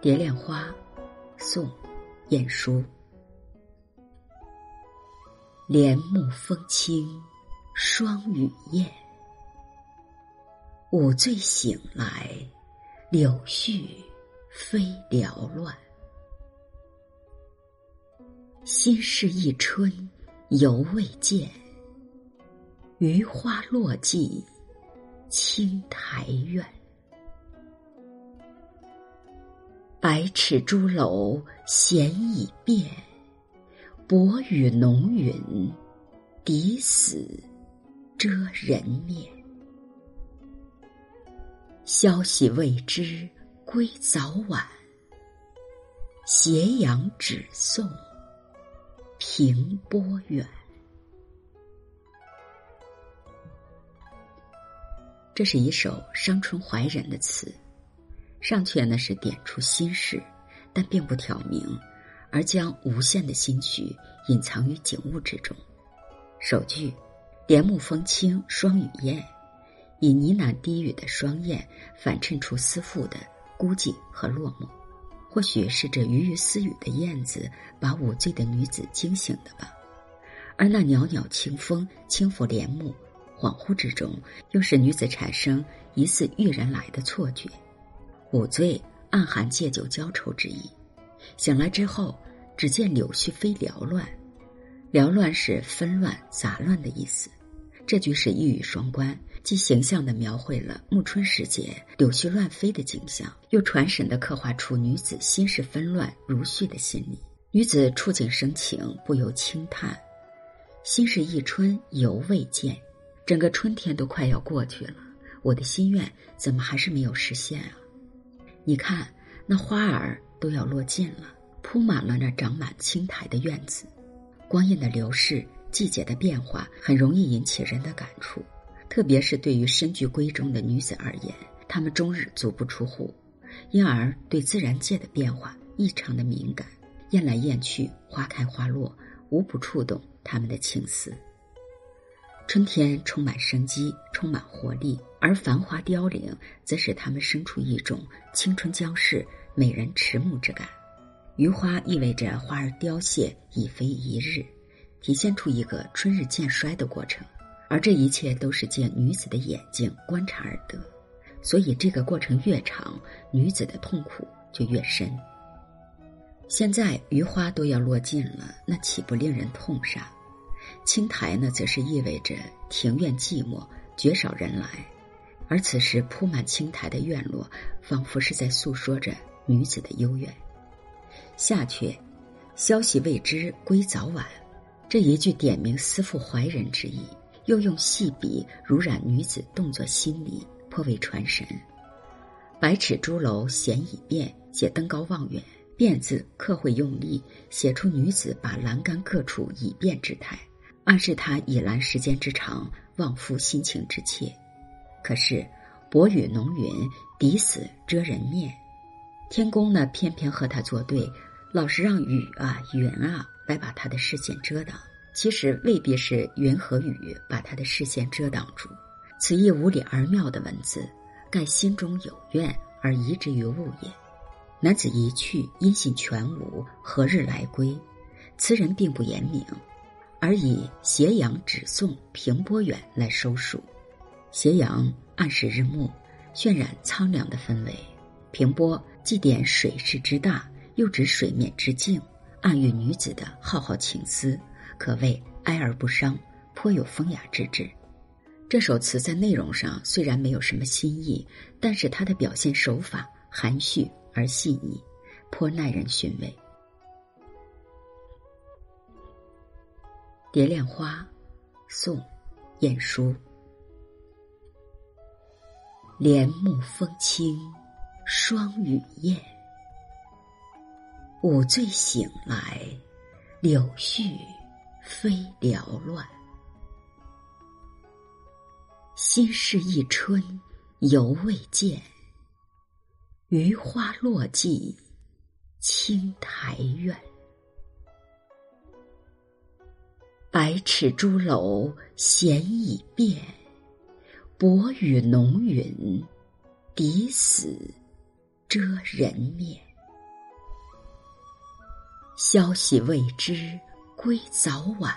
蝶恋花，宋·晏殊。帘幕风轻，霜雨雁。午醉醒来，柳絮飞缭乱。心事一春犹未见，余花落尽青苔怨。百尺朱楼闲已变，薄雨浓云敌死遮人面。消息未知归早晚，斜阳只送平波远。这是一首伤春怀人的词。上阙呢是点出心事，但并不挑明，而将无限的心曲隐藏于景物之中。首句“帘幕风轻霜雨燕”，以呢喃低语的双燕反衬出思妇的孤寂和落寞。或许是这鱼鱼私语的燕子把午醉的女子惊醒的吧。而那袅袅清风轻拂帘幕，恍惚之中又使女子产生疑似遇人来的错觉。午醉暗含借酒浇愁之意，醒来之后，只见柳絮飞缭乱，缭乱是纷乱杂乱的意思。这句是一语双关，既形象地描绘了暮春时节柳絮乱飞的景象，又传神地刻画出女子心事纷乱如絮的心理。女子触景生情，不由轻叹：“心事一春犹未见，整个春天都快要过去了，我的心愿怎么还是没有实现啊？”你看，那花儿都要落尽了，铺满了那长满青苔的院子。光阴的流逝，季节的变化，很容易引起人的感触。特别是对于身居闺中的女子而言，她们终日足不出户，因而对自然界的变化异常的敏感。雁来雁去，花开花落，无不触动他们的情思。春天充满生机，充满活力，而繁华凋零，则使他们生出一种青春将逝、美人迟暮之感。余花意味着花儿凋谢已非一日，体现出一个春日渐衰的过程，而这一切都是借女子的眼睛观察而得，所以这个过程越长，女子的痛苦就越深。现在余花都要落尽了，那岂不令人痛煞？青苔呢，则是意味着庭院寂寞，绝少人来，而此时铺满青苔的院落，仿佛是在诉说着女子的幽怨。下阙，消息未知归早晚，这一句点明思妇怀人之意，又用细笔濡染女子动作心理，颇为传神。百尺朱楼闲已变，写登高望远，变字刻绘用力，写出女子把栏杆各处已变之态。暗示她倚栏时间之长，忘夫心情之切。可是薄雨浓云抵死遮人面，天公呢偏偏和他作对，老是让雨啊云啊来把他的视线遮挡。其实未必是云和雨把他的视线遮挡住，此亦无理而妙的文字，盖心中有怨而移之于物也。男子一去，音信全无，何日来归？词人并不言明。而以斜阳只送平波远来收束，斜阳暗示日暮，渲染苍凉的氛围；平波既点水势之大，又指水面之静，暗喻女子的浩浩情思，可谓哀而不伤，颇有风雅之志。这首词在内容上虽然没有什么新意，但是它的表现手法含蓄而细腻，颇耐人寻味。蝶恋花，宋·晏殊。帘幕风轻，霜雨雁。午醉醒来，柳絮飞缭乱。心事一春犹未见，余花落尽青苔怨。百尺朱楼闲已变，薄雨浓云抵死遮人面。消息未知归早晚。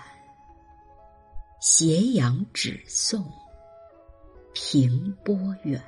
斜阳只送平波远。